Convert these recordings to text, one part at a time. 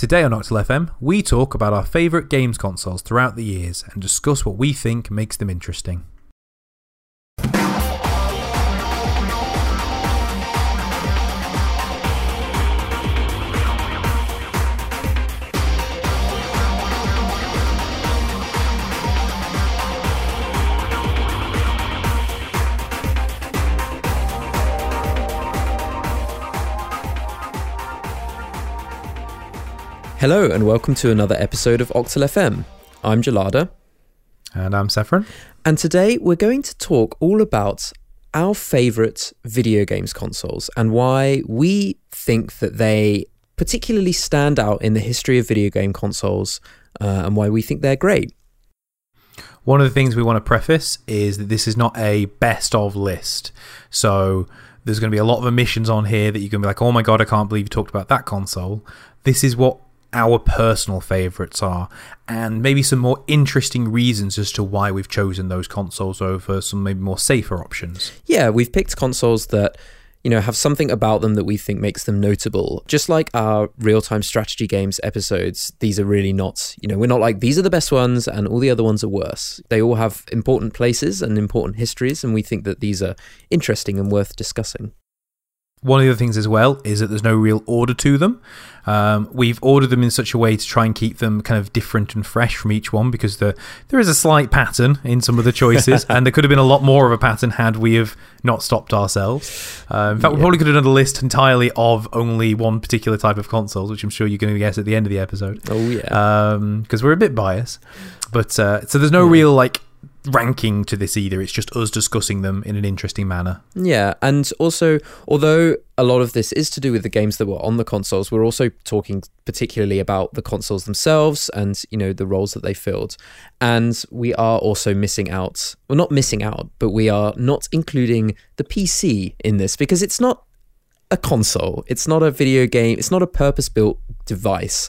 Today on Octal FM, we talk about our favourite games consoles throughout the years and discuss what we think makes them interesting. Hello, and welcome to another episode of Octal FM. I'm Gelada, And I'm Saffron. and today we're going to talk all about our favourite video games consoles and why we think that they particularly stand out in the history of video game consoles uh, and why we think they're great. One of the things we want to preface is that this is not a best of list. So there's going to be a lot of omissions on here that you're going to be like, oh my god, I can't believe you talked about that console. This is what our personal favourites are, and maybe some more interesting reasons as to why we've chosen those consoles over some maybe more safer options. Yeah, we've picked consoles that you know have something about them that we think makes them notable. Just like our real-time strategy games episodes, these are really not, you know, we're not like these are the best ones and all the other ones are worse. They all have important places and important histories and we think that these are interesting and worth discussing. One of the other things as well is that there's no real order to them. Um, we've ordered them in such a way to try and keep them kind of different and fresh from each one because the, there is a slight pattern in some of the choices, and there could have been a lot more of a pattern had we have not stopped ourselves. Uh, in fact, we probably could have done a list entirely of only one particular type of consoles, which I'm sure you're going to guess at the end of the episode Oh yeah. because we're a bit biased. But uh, so there's no Yeah. real like ranking to this either. It's just us discussing them in an interesting manner. Yeah, and also, although a lot of this is to do with the games that were on the consoles, we're also talking particularly about the consoles themselves and you know the roles that they filled. And we are also missing out. Well, not missing out, but we are not including the PC in this because it's not a console. It's not a video game. It's not a purpose-built device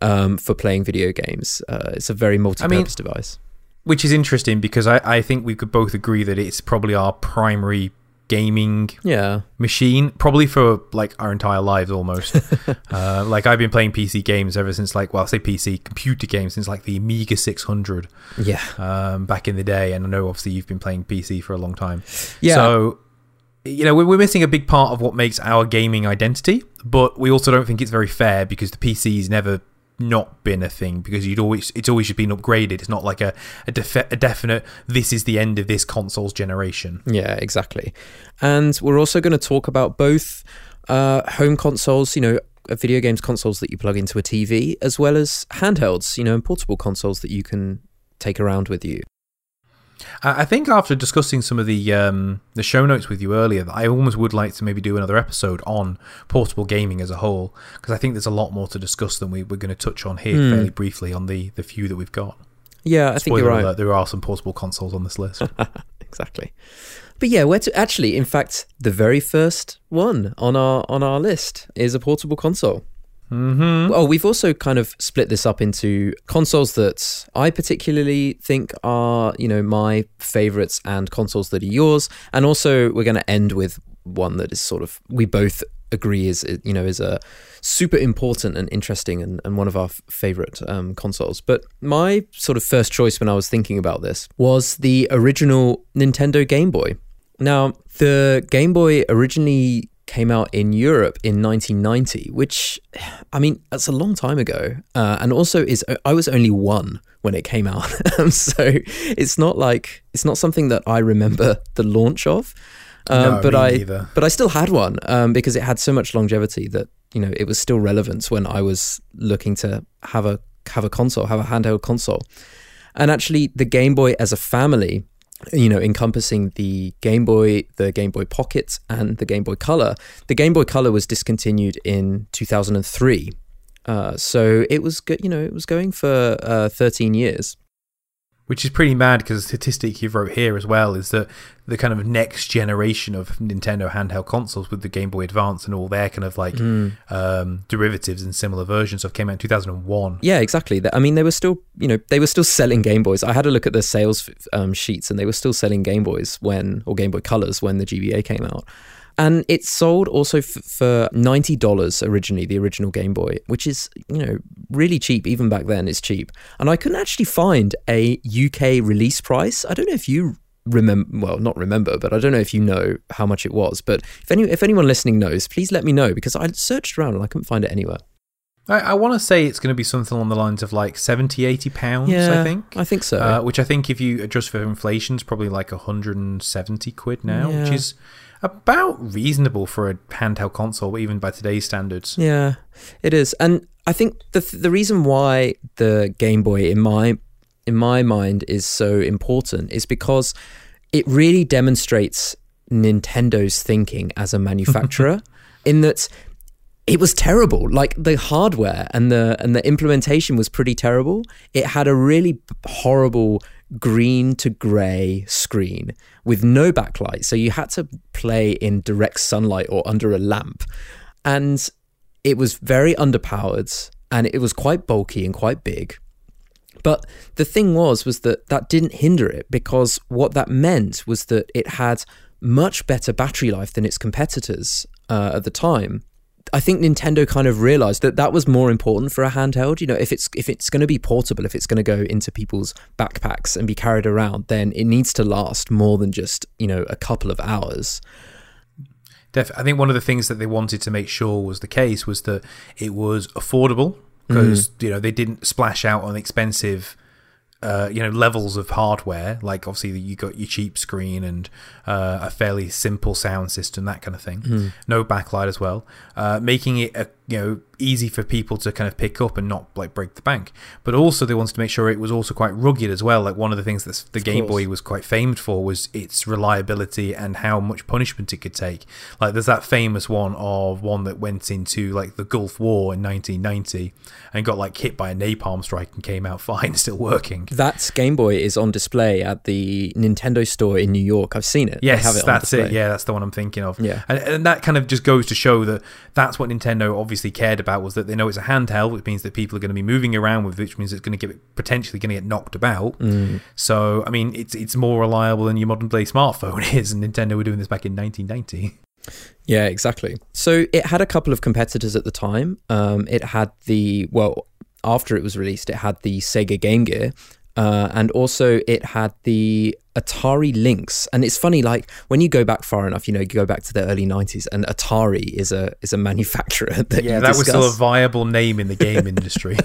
um, for playing video games. Uh, it's a very multi-purpose device. Which is interesting because I, I think we could both agree that it's probably our primary gaming Yeah, machine, probably for like our entire lives almost. uh, like I've been playing PC games ever since like, well, I say PC, computer games since like the Amiga 600 yeah, um, back in the day. And I know obviously you've been playing PC for a long time. yeah. So, you know, we're, we're missing a big part of what makes our gaming identity, but we also don't think it's very fair because the PC's never not been a thing because you'd always it's always been upgraded. It's not like a a, a definite this is the end of this console's generation. Yeah, exactly. And we're also going to talk about both uh, home consoles, you know, uh, video games consoles that you plug into a TV, as well as handhelds, you know, and portable consoles that you can take around with you. I think after discussing some of the um, the show notes with you earlier, that I almost would like to maybe do another episode on portable gaming as a whole because I think there's a lot more to discuss than we, we're going to touch on here Hmm. fairly briefly on the the few that we've got. Yeah, I think Spoiler you're right. alert, there are some portable consoles on this list. exactly. But yeah, we're to actually, in fact, the very first one on our on our list is a portable console. Mm-hmm. Oh, we've also kind of split this up into consoles that I particularly think are, you know, my favorites and consoles that are yours. And also we're going to end with one that is sort of we both agree is you know is a super important and interesting and, and one of our f- favorite um, consoles but my sort of first choice when i was thinking about this was the original nintendo game boy now the game boy originally came out in Europe in 1990, which, I mean, that's a long time ago. Uh, and also is I was only one when it came out, Um, so it's not like it's not something that I remember the launch of. Um, No, but I neither. but I still had one um, because it had so much longevity that you know it was still relevant when I was looking to have a have a console, have a handheld console. And actually, the Game Boy as a family, you know, encompassing the Game Boy, the Game Boy Pocket, and the Game Boy Color. The Game Boy Color was discontinued in 2003. Uh, so it was good, you know, it was going for uh, 13 years. Which is pretty mad because the statistic you wrote here as well is that the kind of next generation of Nintendo handheld consoles with the Game Boy Advance and all their kind of like um, derivatives and similar versions of came out in 2001. Yeah, exactly. I mean, they were still, you know, they were still selling Game Boys. I had a look at the sales um, sheets, and they were still selling Game Boys when, or Game Boy Colors when the GBA came out. And it sold also f- for $90 originally, the original Game Boy, which is, you know, really cheap. Even back then, it's cheap. And I couldn't actually find a UK release price. I don't know if you remember well not remember but i don't know if you know how much it was but if any if anyone listening knows please let me know because i searched around and i couldn't find it anywhere I, I want to say it's going to be something along the lines of like 70, 80 pounds, I think. i think so Uh, which I think, if you adjust for inflation, is probably like 170 quid now, which is about reasonable for a handheld console, even by today's standards. Yeah, it is, and I think the the reason why the Game Boy in my in my mind is so important is because it really demonstrates Nintendo's thinking as a manufacturer in that it was terrible. Like the hardware and the and the implementation was pretty terrible. It had a really horrible green to gray screen with no backlight. So you had to play in direct sunlight or under a lamp. And it was very underpowered and it was quite bulky and quite big. But the thing was was that that didn't hinder it because what that meant was that it had much better battery life than its competitors uh, at the time. I think Nintendo kind of realized that that was more important for a handheld. You know, if it's if it's going to be portable, if it's going to go into people's backpacks and be carried around, then it needs to last more than just you know a couple of hours. Def- I think one of the things that they wanted to make sure was the case was that it was affordable because mm. you know they didn't splash out on expensive uh, you know levels of hardware like obviously you got your cheap screen and uh, a fairly simple sound system that kind of thing. No backlight as well. Uh, making it a, you know easy for people to kind of pick up and not like break the bank but also they wanted to make sure it was also quite rugged as well like one of the things that the game course. boy was quite famed for was its reliability and how much punishment it could take like there's that famous one of one that went into like the gulf war in 1990 and got like hit by a napalm strike and came out fine still working That Game Boy is on display at the Nintendo store in New York. I've seen it. Yes, have it that's it. Yeah, that's the one I'm thinking of. Yeah. and, and that kind of just goes to show that that's what Nintendo obviously cared about was that they know it's a handheld, which means that people are going to be moving around with, which means it's going to get potentially going to get knocked about. Mm. So, I mean, it's it's more reliable than your modern day smartphone is, and Nintendo were doing this back in 1990. Yeah, exactly. So it had a couple of competitors at the time. Um, it had the well, after it was released, it had the Sega Game Gear, uh, and also it had the Atari Lynx. And it's funny, like when you go back far enough, you know, you go back to the early '90s, and Atari is a is a manufacturer that Yeah, that was still a viable name in the game industry,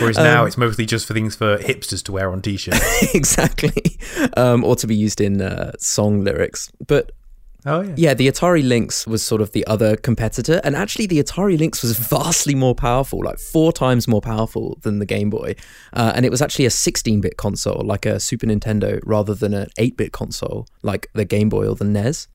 whereas Um, now it's mostly just for things for hipsters to wear on t-shirts. exactly, um, or to be used in uh, song lyrics. But oh yeah. Yeah, the Atari Lynx was sort of the other competitor, and actually, the Atari Lynx was vastly more powerful, like four times more powerful than the Game Boy. Uh, and it was actually a 16 bit console, like a Super Nintendo, rather than an 8 bit console, like the Game Boy or the NES.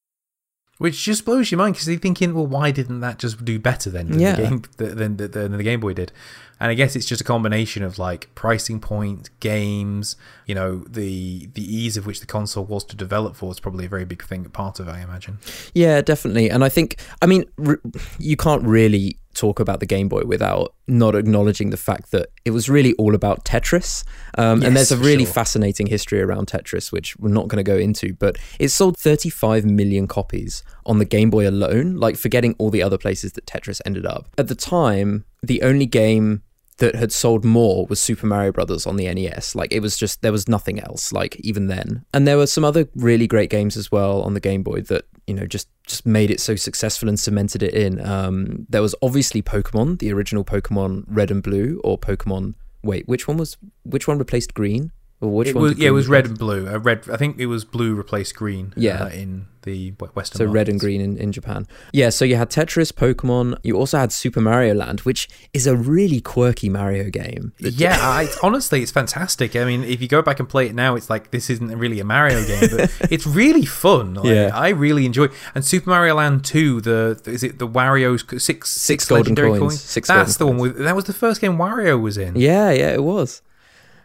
Which just blows your mind because you're thinking, well, why didn't that just do better then than, Yeah. the, game, than, than, than the Game Boy did? And I guess it's just a combination of like pricing point, games, you know, the the ease of which the console was to develop for is probably a very big thing, part of it, I imagine. Yeah, definitely. And I think, I mean, r- you can't really talk about the Game Boy without not acknowledging the fact that it was really all about Tetris. Um, Yes, and there's a really sure. fascinating history around Tetris, which we're not going to go into, but it sold 35 million copies on the Game Boy alone, like forgetting all the other places that Tetris ended up. At the time, the only game that had sold more was Super Mario Brothers on the NES. Like it was just there was nothing else like even then. And there were some other really great games as well on the Game Boy that you know just just made it so successful and cemented it in. Um, there was obviously Pokemon, the original Pokemon Red and Blue, or Pokemon. Wait, which one was which one replaced Green? Which it one? was, yeah, it was red and blue. Uh, red, I think it was blue replaced green. Yeah. uh, in the Western. So red and green in, in Japan. Yeah, so you had Tetris, Pokemon. You also had Super Mario Land, which is a really quirky Mario game. Yeah, I, honestly, it's fantastic. I mean, if you go back and play it now, it's like this isn't really a Mario game, but it's really fun. Like, Yeah. I really enjoy. And Super Mario Land Two, the is it the Wario's c- six Six golden legendary coins. Six That's the one with that was the first game Wario was in. Yeah, yeah, it was.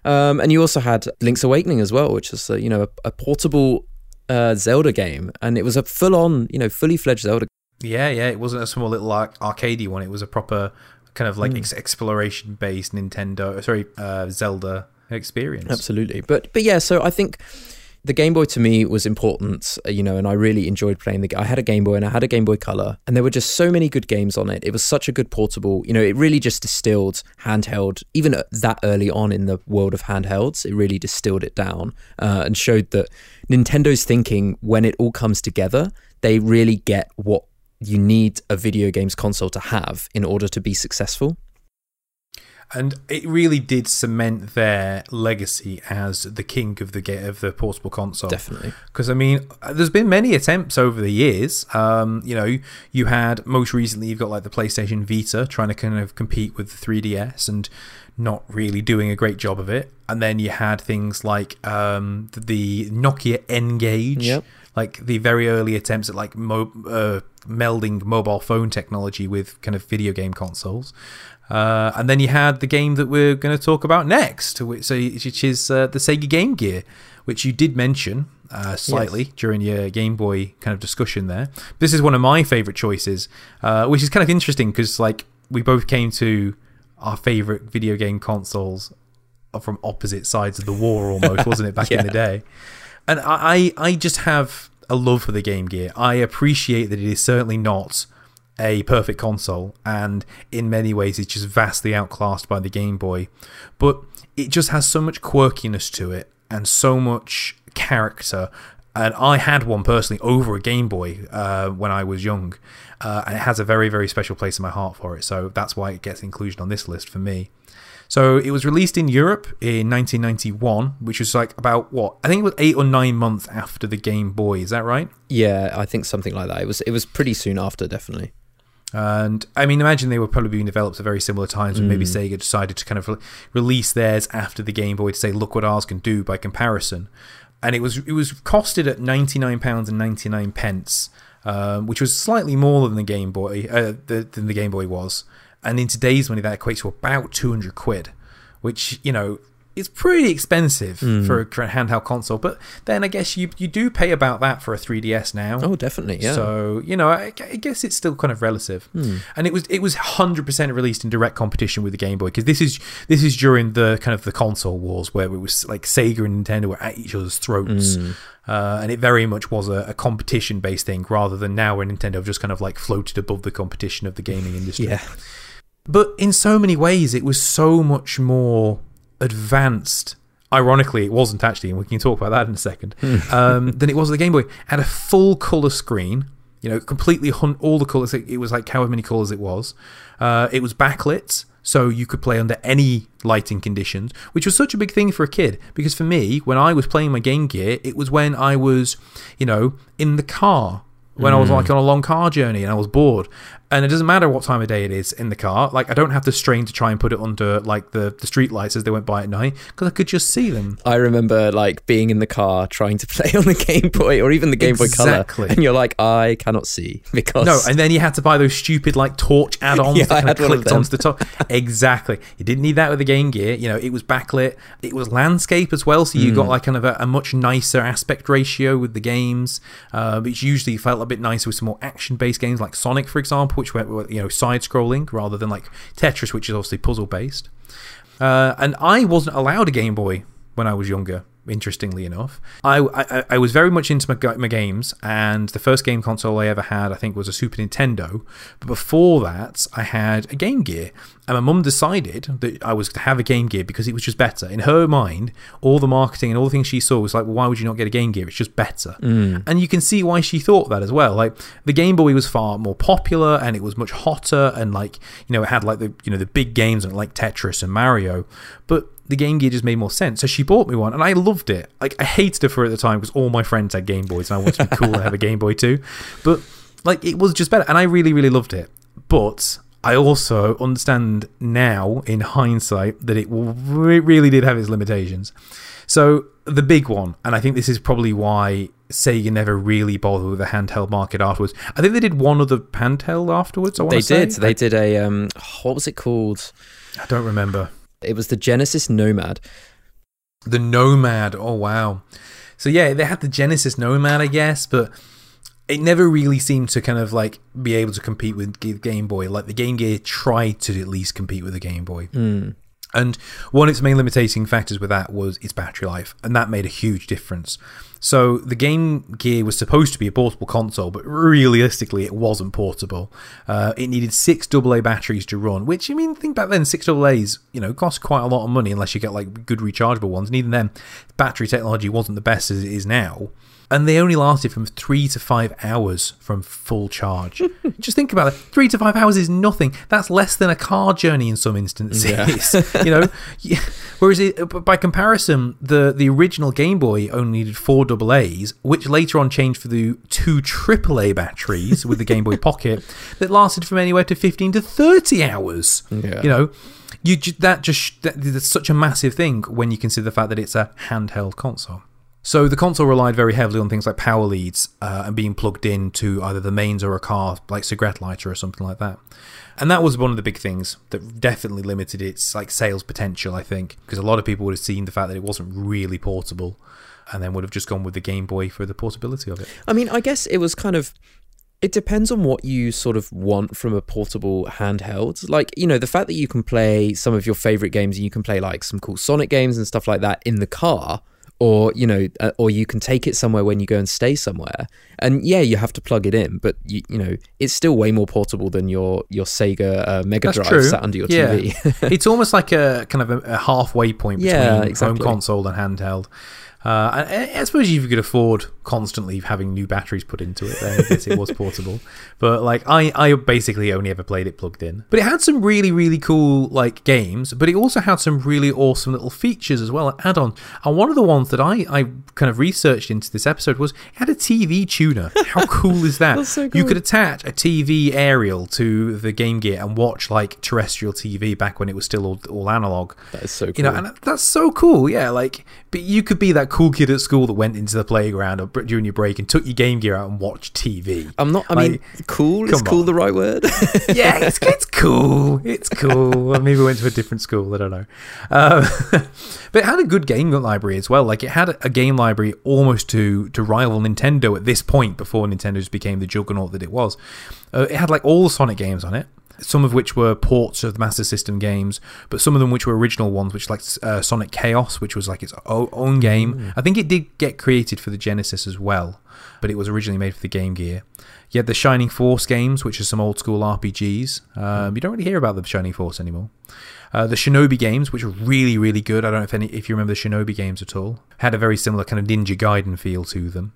Um, and you also had Link's Awakening as well, which is a, you know a, a portable uh, Zelda game, and it was a full-on, you know, fully fledged Zelda. Yeah, yeah. It wasn't a small little ar- arcadey one. It was a proper kind of like ex- exploration based Nintendo, sorry, uh, Zelda experience. Absolutely, but but yeah, so I think the Game Boy to me was important, uh, you know, and I really enjoyed playing the. g- I had a Game Boy and I had a Game Boy Color, and there were just so many good games on it. It was such a good portable, you know. It really just distilled handheld, even that early on in the world of handhelds. It really distilled it down uh, and showed that Nintendo's thinking when it all comes together, they really get what you need a video games console to have in order to be successful. And it really did cement their legacy as the king of the of the portable console. Definitely. Because I mean, there's been many attempts over the years. Um, you know, you had most recently you've got like the PlayStation Vita trying to kind of compete with the 3DS and not really doing a great job of it. And then you had things like um, the Nokia N-Gage, Yep. like the very early attempts at like mo- uh, melding mobile phone technology with kind of video game consoles. Uh, and then you had the game that we're going to talk about next, which, which is uh, the Sega Game Gear, which you did mention uh, slightly during your Game Boy kind of discussion there. This is one of my favorite choices, uh, which is kind of interesting because like we both came to our favorite video game consoles from opposite sides of the war, almost, wasn't it, back in the day? And I I just have a love for the Game Gear. I appreciate that it is certainly not a perfect console, and in many ways, it's just vastly outclassed by the Game Boy. But it just has so much quirkiness to it and so much character. And I had one personally over a Game Boy uh, when I was young, uh, and it has a very, very special place in my heart for it. So that's why it gets inclusion on this list for me. So it was released in Europe in 1991, which was like about what I think it was eight or nine months after the Game Boy. Is that right? Yeah, I think something like that. It was it was pretty soon after, definitely. And I mean, imagine they were probably being developed at very similar times when maybe Mm. Sega decided to kind of re- release theirs after the Game Boy to say, look what ours can do by comparison. And it was it was costed at ninety nine pounds and ninety nine pence, um, which was slightly more than the Game Boy uh, the, than the Game Boy was. And in today's money, that equates to about two hundred quid, which you know is pretty expensive Mm. for, a, handheld console. But then I guess you you do pay about that for a 3DS now. Oh, definitely. Yeah. So you know, I, I guess it's still kind of relative. Hmm. And it was it was hundred percent released in direct competition with the Game Boy because this is this is during the kind of the console wars where it was like Sega and Nintendo were at each other's throats, Hmm. uh, and it very much was a, a competition based thing rather than now where Nintendo have just kind of like floated above the competition of the gaming industry. yeah. But in so many ways, it was so much more advanced. Ironically, it wasn't actually, and we can talk about that in a second. um, than it was the Game Boy. Had a full color screen, you know, completely all the colors. It was like however many colors it was. Uh, it was backlit, so you could play under any lighting conditions, which was such a big thing for a kid. Because for me, when I was playing my Game Gear, it was when I was, you know, in the car when I was like on a long car journey and I was bored. And it doesn't matter what time of day it is in the car. Like I don't have to strain to try and put it under like the, the street lights as they went by at night because I could just see them. I remember like being in the car trying to play on the Game Boy or even the Game Boy Color, and you're like, I cannot see because No, and then you had to buy those stupid like torch add-ons Yeah, that kind of clicked onto the top. exactly. You didn't need that with the Game Gear. You know, it was backlit. It was landscape as well, so you Hmm. got like kind of a, a much nicer aspect ratio with the games, uh, which usually felt a bit nicer with some more action-based games like Sonic, for example, which went you know side-scrolling rather than like Tetris, which is obviously puzzle-based. Uh, and I wasn't allowed a Game Boy when I was younger. Interestingly enough, I, I I was very much into my, my games, and the first game console I ever had, I think, was a Super Nintendo. But before that, I had a Game Gear, and my mum decided that I was to have a Game Gear because it was just better. In her mind, all the marketing and all the things she saw was like, well, why would you not get a Game Gear? It's just better. Mm. And you can see why she thought that as well. Like the Game Boy was far more popular, and it was much hotter, and like you know, it had like the you know the big games like Tetris and Mario, but the Game Gear just made more sense. So she bought me one, and I loved it. Like I hated her for it at the time because all my friends had Game Boys, and I wanted to be cool and have a Game Boy too. But like it was just better, and I really, really loved it. But I also understand now, in hindsight, that it really did have its limitations. So the big one, and I think this is probably why Sega never really bothered with the handheld market afterwards. I think they did one other handheld afterwards. I want they to say. did. They did a um, what was it called? I don't remember. It was the Genesis Nomad. The Nomad. Oh wow. So yeah, they had the Genesis Nomad, I guess, but it never really seemed to kind of like be able to compete with Game Boy. Like the Game Gear tried to at least compete with the Game Boy. Hmm. And one of its main limiting factors with that was its battery life, and that made a huge difference. So the Game Gear was supposed to be a portable console, but realistically, it wasn't portable. Uh, it needed six AA batteries to run, which I mean, think back then, six AA's you know cost quite a lot of money unless you get like good rechargeable ones. And even then, battery technology wasn't the best as it is now and they only lasted from three to five hours from full charge. Just think about it: three to five hours is nothing. That's less than a car journey in some instances. Yeah. you know, whereas it, uh, by comparison, the the original Game Boy only needed four double A's, which later on changed for the two AAA batteries with the Game Boy Pocket that lasted from anywhere to fifteen to thirty hours. Yeah. You know. You that just that, that's such a massive thing when you consider the fact that it's a handheld console. So the console relied very heavily on things like power leads uh, and being plugged in to either the mains or a car, like cigarette lighter or something like that. And that was one of the big things that definitely limited its like sales potential, I think, because a lot of people would have seen the fact that it wasn't really portable, and then would have just gone with the Game Boy for the portability of it. I mean, I guess it was kind of. It depends on what you sort of want from a portable handheld. Like, you know, the fact that you can play some of your favorite games and you can play like some cool Sonic games and stuff like that in the car or you know, uh, or you can take it somewhere when you go and stay somewhere. And yeah, you have to plug it in, but you, you know, it's still way more portable than your your Sega uh, Mega That's Drive sat under your Yeah. TV. it's almost like a kind of a, a halfway point between Yeah, home console and handheld. Uh, I, I suppose if you could afford constantly having new batteries put into it, then I guess it was portable. But like I, I basically only ever played it plugged in. But it had some really, really cool like games. But it also had some really awesome little features as well, add-on. And one of the ones that I, I kind of researched into this episode was it had a TV tuner. How cool is that? That's so You could attach a TV aerial to the Game Gear and watch like terrestrial TV back when it was still all, all analog. that is so cool. You know, and that's so cool. Yeah, like, but you could be that cool kid at school that went into the playground or during your break and took your Game Gear out and watched TV. I'm not. I Like, mean, cool is cool on. the right word? yeah, it's, it's cool. It's cool. Maybe we went to a different school. I don't know. Um, but it had a good game library as well. Like it had a game library almost to to rival Nintendo at this point before Nintendo just became the juggernaut that it was. Uh, it had like all the Sonic games on it. Some of which were ports of the Master System games, but some of them which were original ones, which like uh, Sonic Chaos, which was like its own game. I think it did get created for the Genesis as well, but it was originally made for the Game Gear. You had the Shining Force games, which are some old school RPGs. Um, you don't really hear about the Shining Force anymore. Uh, the Shinobi games, which are really, really good. I don't know if any if you remember the Shinobi games at all. Had a very similar kind of Ninja Gaiden feel to them.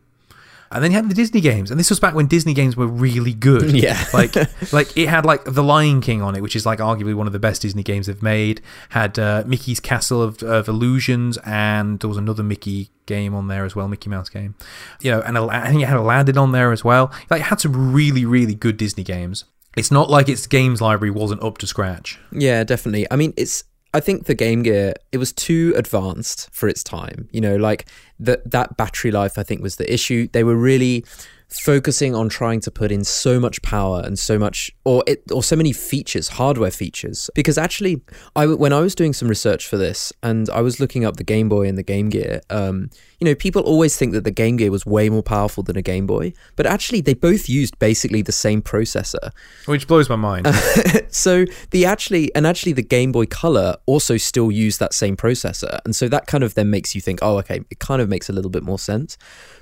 And then you had the Disney games, and this was back when Disney games were really good. Yeah. like like it had like The Lion King on it, which is like arguably one of the best Disney games they've made. Had uh, Mickey's Castle of, of Illusions, and there was another Mickey game on there as well, Mickey Mouse game. You know, and I think it had Aladdin on there as well. Like it had some really, really good Disney games. It's not like its games library wasn't up to scratch. Yeah, definitely. I mean, it's. I think the Game Gear it was too advanced for its time. You know, like that that battery life. I think was the issue. They were really focusing on trying to put in so much power and so much or it or so many features hardware features because actually i when i was doing some research for this and i was looking up the game boy and the game gear um you know people always think that the game gear was way more powerful than a game boy but actually they both used basically the same processor Which blows my mind. so the actually and actually the Game Boy Color also still used that same processor, and so that kind of then makes you think, oh, okay, it kind of makes a little bit more sense.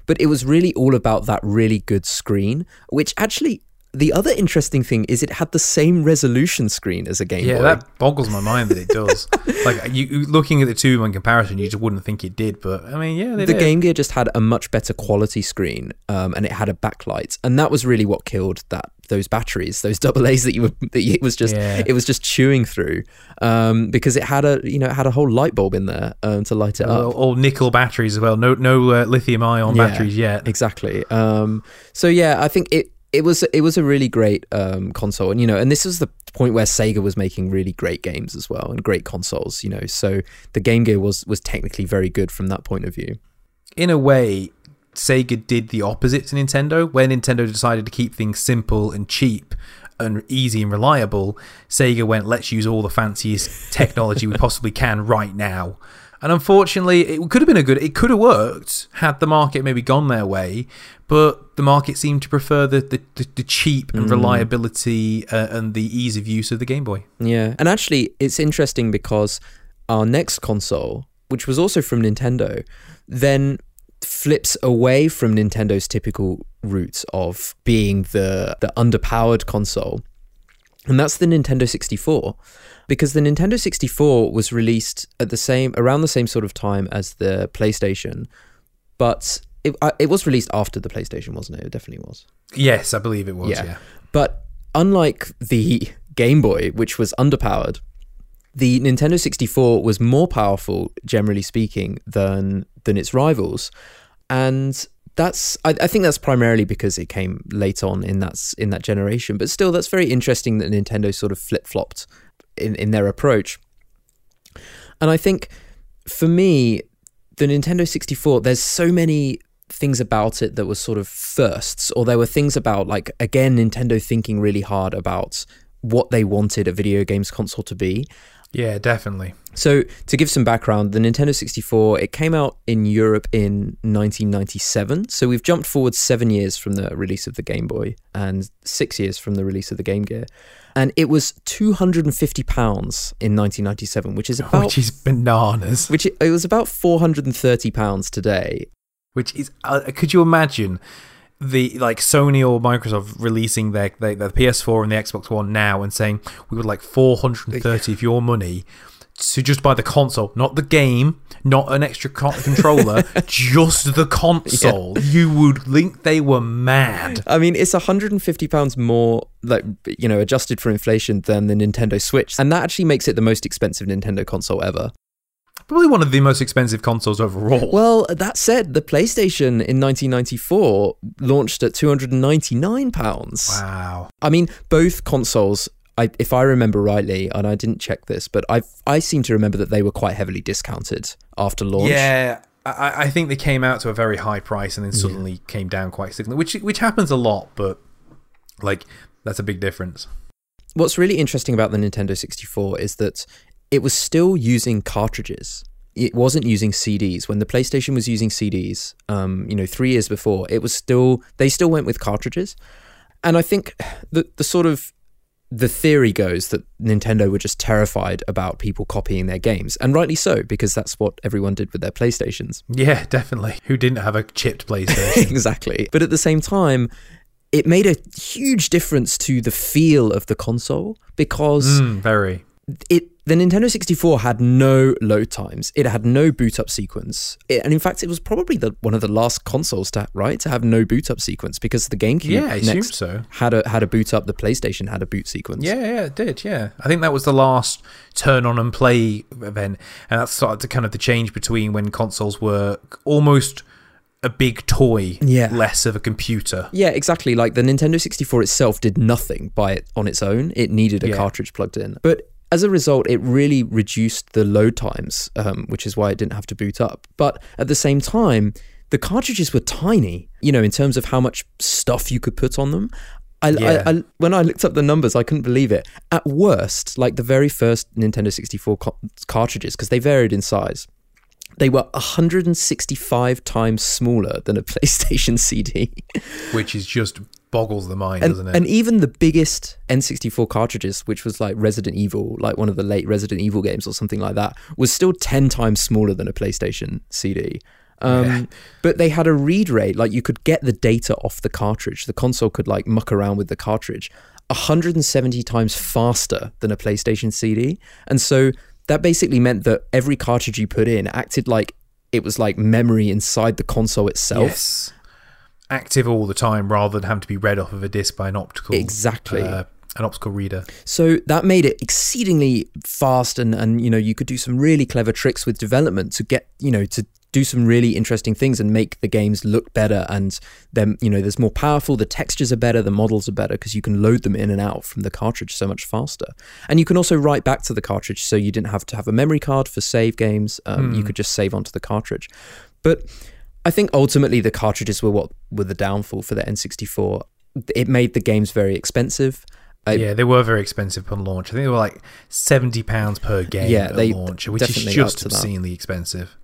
But it was really all about that really good screen, which actually. The other interesting thing is it had the same resolution screen as a Game Yeah, Boy. that boggles my mind that it does. like you looking at the two in comparison, you just wouldn't think it did. But I mean, yeah, they the did. Game Gear just had a much better quality screen, um, and it had a backlight, and that was really what killed that those batteries, those double A's that you were. That it was just Yeah. it was just chewing through, um, because it had a you know it had a whole light bulb in there um, to light it all, up. all nickel batteries as well. No, no uh, lithium ion Yeah, batteries yet. Exactly. Um, so yeah, I think it. It was it was a really great um, console, and you know, and this was the point where Sega was making really great games as well and great consoles, you know. So the Game Gear was was technically very good from that point of view. In a way, Sega did the opposite to Nintendo. Where Nintendo decided to keep things simple and cheap and easy and reliable, Sega went, "Let's use all the fanciest technology we possibly can right now." And unfortunately, it could have been a good. It could have worked had the market maybe gone their way, but the market seemed to prefer the the, the, the cheap and reliability uh, and the ease of use of the Game Boy. Yeah, and actually, it's interesting because our next console, which was also from Nintendo, then flips away from Nintendo's typical route of being the the underpowered console. And that's the Nintendo 64 because the Nintendo 64 was released at the same around the same sort of time as the PlayStation, but it, uh, it was released after the PlayStation, wasn't it? It definitely was. Yes, I believe it was. Yeah. Yeah. But unlike the Game Boy, which was underpowered, the Nintendo 64 was more powerful, generally speaking, than than its rivals, and that's I, I think that's primarily because it came late on in that in that generation. But still, that's very interesting that Nintendo sort of flip flopped in in their approach. And I think for me, the Nintendo 64, there's so many things about it that were sort of firsts, or there were things about, like, again, Nintendo thinking really hard about what they wanted a video games console to be. Yeah, definitely. So, to give some background, the Nintendo 64 it came out in Europe in 1997. So we've jumped forward seven years from the release of the Game Boy and six years from the release of the Game Gear, and it was 250 pounds in 1997, which is about Which is bananas. which it, was about 430 pounds today. Which is, uh, could you imagine the like Sony or Microsoft releasing their, their their PS4 and the Xbox One now and saying we would like 430 of your money to just buy the console, not the game, not an extra co- controller, just the console. You would think they were mad. I mean, it's 150 pounds more, like you know, adjusted for inflation than the Nintendo Switch, and that actually makes it the most expensive Nintendo console ever. Probably one of the most expensive consoles overall. Well, that said, the PlayStation in 1994 launched at 299 pounds. wow. I mean, both consoles. I, if I remember rightly, and I didn't check this, but I I seem to remember that they were quite heavily discounted after launch. Yeah, I, I think they came out to a very high price and then suddenly came down quite significantly, which which happens a lot, but like that's a big difference. What's really interesting about the Nintendo 64 is that it was still using cartridges. It wasn't using CDs. When the PlayStation was using CDs, um, you know, three years before, it was still they still went with cartridges. And I think the the sort of the theory goes that Nintendo were just terrified about people copying their games, and rightly so, because that's what everyone did with their PlayStations. Yeah, definitely. Who didn't have a chipped PlayStation? exactly. But at the same time, it made a huge difference to the feel of the console because mm, very. it the Nintendo 64 had no load times. It had no boot up sequence. It, and in fact, it was probably the one of the last consoles to right to have no boot up sequence because the GameCube Yeah, I next so. had a had a boot up. The PlayStation had a boot sequence. Yeah, yeah, it did. Yeah, I think that was the last turn on and play event, and that started to kind of the change between when consoles were almost a big toy, Yeah. less of a computer. Yeah, exactly. Like the Nintendo 64 itself did nothing by it on its own. It needed a Yeah. cartridge plugged in. But as a result, it really reduced the load times, um, which is why it didn't have to boot up. But at the same time, the cartridges were tiny, you know, in terms of how much stuff you could put on them. I, Yeah. I, I, when I looked up the numbers, I couldn't believe it. At worst, like the very first Nintendo 64 co- cartridges, because they varied in size, they were 165 times smaller than a PlayStation CD. which is just boggles the mind, and, doesn't it? and even the biggest N64 cartridges, which was like Resident Evil, like one of the late Resident Evil games or something like that, was still 10 times smaller than a PlayStation CD. Um, Yeah. But they had a read rate, like you could get the data off the cartridge. The console could like muck around with the cartridge 170 times faster than a PlayStation CD. And so that basically meant that every cartridge you put in acted like it was like memory inside the console itself. yes, active all the time rather than having to be read off of a disc by an optical Exactly. uh, an optical reader. So that made it exceedingly fast and and you know you could do some really clever tricks with development to get you know to do some really interesting things and make the games look better and then you know there's more powerful the textures are better the models are better because you can load them in and out from the cartridge so much faster. And you can also write back to the cartridge so you didn't have to have a memory card for save games um, you could just save onto the cartridge. But I think ultimately the cartridges were what were the downfall for the N64 it made the games very expensive. I- yeah, they were very expensive upon launch. I think they were like seventy pounds per game Yeah, at they launch, which is just obscenely expensive.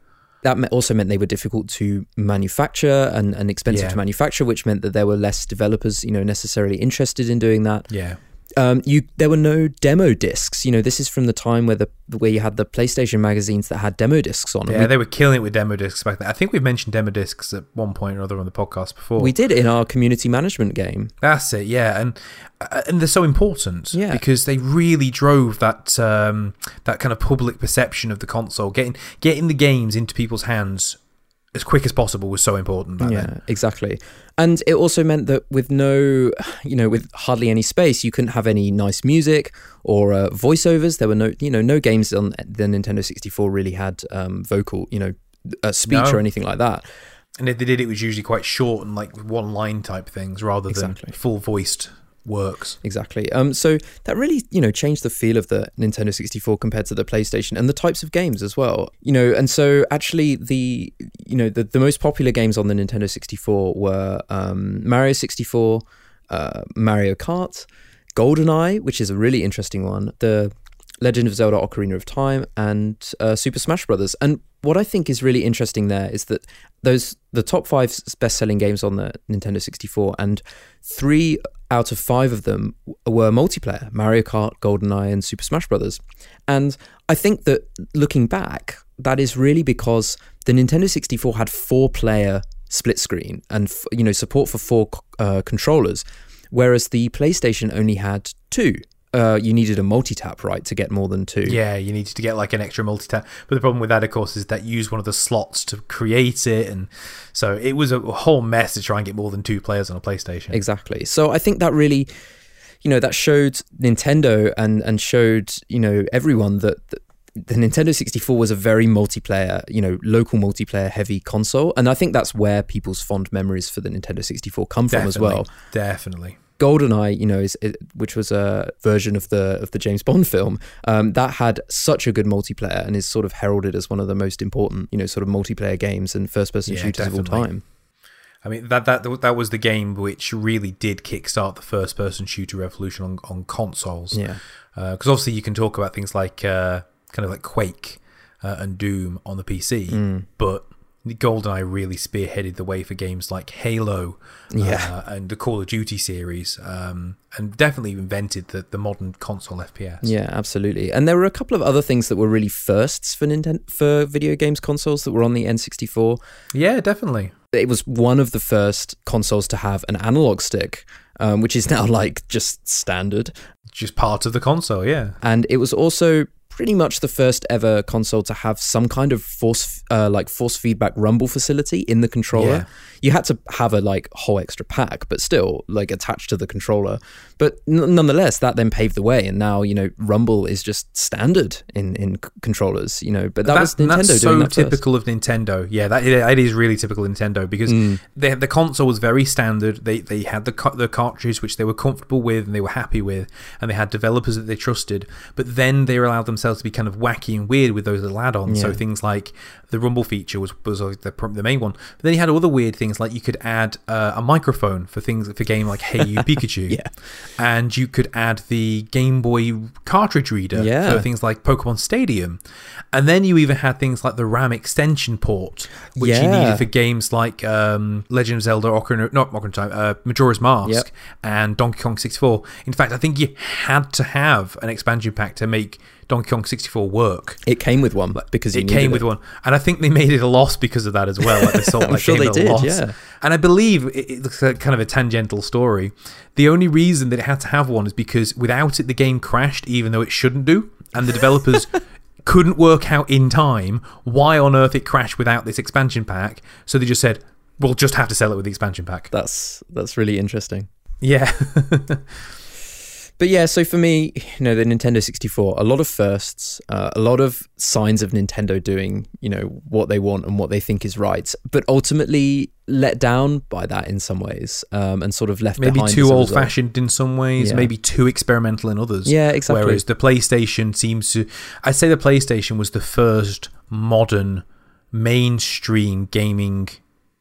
That also meant they were difficult to manufacture and, and expensive Yeah. to manufacture, which meant that there were less developers, you know, necessarily interested in doing that. Yeah, Um, you there were no demo discs. You know, this is from the time where the where you had the PlayStation magazines that had demo discs on. them. Yeah, they were killing it with demo discs back then. I think we've mentioned demo discs at one point or other on the podcast before. we did in our community management game. That's it, yeah, and uh, and they're so important, Yeah. because they really drove that um, that kind of public perception of the console. Getting getting the games into people's hands as quick as possible was so important back yeah, then. exactly. And it also meant that with no, you know, with hardly any space, you couldn't have any nice music or uh, voiceovers. There were no, you know, no games on the Nintendo 64 really had um, vocal, you know, uh, speech No. or anything like that. And if they did, it was usually quite short and like one line type things rather than Exactly. full voiced works. Exactly. Um, so that really, you know, changed the feel of the Nintendo 64 compared to the PlayStation and the types of games as well. You know, and so actually the, you know, the, the most popular games on the Nintendo 64 were um, Mario 64, uh, Mario Kart, GoldenEye, which is a really interesting one, the Legend of Zelda Ocarina of Time, and uh, Super Smash Brothers. And what I think is really interesting there is that those the top five best-selling games on the Nintendo 64, and three out of five of them were multiplayer: Mario Kart, GoldenEye, and Super Smash Brothers. And I think that looking back, that is really because the Nintendo 64 had four-player split screen and you know support for four uh, controllers, whereas the PlayStation only had two. Uh, you needed a multi-tap right to get more than two. Yeah, you needed to get like an extra multi tap. But the problem with that, of course, is that you use one of the slots to create it, and so it was a whole mess to try and get more than two players on a PlayStation. Exactly. So I think that really, you know, that showed Nintendo and and showed you know everyone that. that the Nintendo 64 was a very multiplayer, you know, local multiplayer heavy console, and I think that's where people's fond memories for the Nintendo 64 come from as well. Definitely. GoldenEye, you know, is it, which was a version of the of the James Bond film, um, that had such a good multiplayer and is sort of heralded as one of the most important, you know, sort of multiplayer games and first person Yeah, shooters of all time. I mean that that that was the game which really did kickstart the first person shooter revolution on, on consoles. Yeah, because obviously you can talk about things like uh, kind of like Quake uh, and Doom on the PC, Mm. but GoldenEye really spearheaded the way for games like Halo Yeah. uh, and the Call of Duty series, um, and definitely invented the, the modern console FPS. Yeah, absolutely. And there were a couple of other things that were really firsts for Nintendo for video games consoles that were on the N64. yeah, definitely. It was one of the first consoles to have an analog stick, um, which is now like just standard. Just part of the console, yeah. And it was also pretty much the first ever console to have some kind of force uh, like force feedback rumble facility in the controller. Yeah. You had to have a like whole extra pack, but still like attached to the controller. But n- nonetheless, that then paved the way, and now you know rumble is just standard in in c- controllers. You know, but that, was Nintendo that's doing so that first. typical of Nintendo. Yeah, that it is really typical of Nintendo because Mm. they, the console was very standard. They they had the ca- the cartridge which they were comfortable with and they were happy with, and they had developers that they trusted. But then they allowed themselves to be kind of wacky and weird with those little add-ons. So things like the Rumble feature was was the the main one. But then you had other weird things like you could add uh, a microphone for things for game like Hey You Pikachu, Yeah. and you could add the Game Boy cartridge reader Yeah. for things like Pokemon Stadium. And then you even had things like the RAM extension port, which you needed for games like um, Legend of Zelda, Ocarina, not Ocarina of Time, uh, Majora's Mask, Yep. and Donkey Kong 64. In fact, I think you had to have an expansion pack to make Donkey Kong 64 work. It came with one because you It came with one, and I think they made it a loss because of that as well. Like they sold I'm that sure they did, loss. yeah. And I believe it, it looks like kind of a tangential story. The only reason that it had to have one is because without it, the game crashed, even though it shouldn't do, and the developers couldn't work out in time why on earth it crashed without this expansion pack. So they just said, "We'll just have to sell it with the expansion pack." That's that's really interesting. Yeah, But yeah, so for me, you know, the Nintendo 64, a lot of firsts, uh, a lot of signs of Nintendo doing, you know, what they want and what they think is right, but ultimately let down by that in some ways, um, and sort of left maybe too old fashioned in some ways, Yeah. maybe too experimental in others. Yeah, exactly. Whereas the PlayStation seems to, I'd say the PlayStation was the first modern mainstream gaming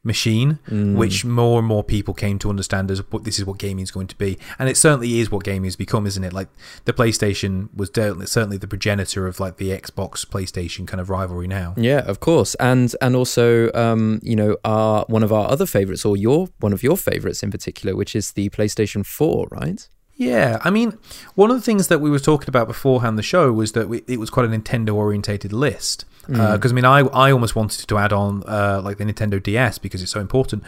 machine, Mm. which more and more people came to understand as what this is what gaming is going to be, and it certainly is what gaming has become, isn't it? Like the PlayStation was certainly the progenitor of like the Xbox PlayStation kind of rivalry now. Yeah, of course, and and also, um, you know, our one of our other favorites, or your one of your favorites in particular, which is the PlayStation Four, right? Yeah, I mean, one of the things that we were talking about beforehand the show was that we, it was quite a Nintendo orientated list. Because I mean, I I almost wanted to add on uh, like the Nintendo DS because it's so important.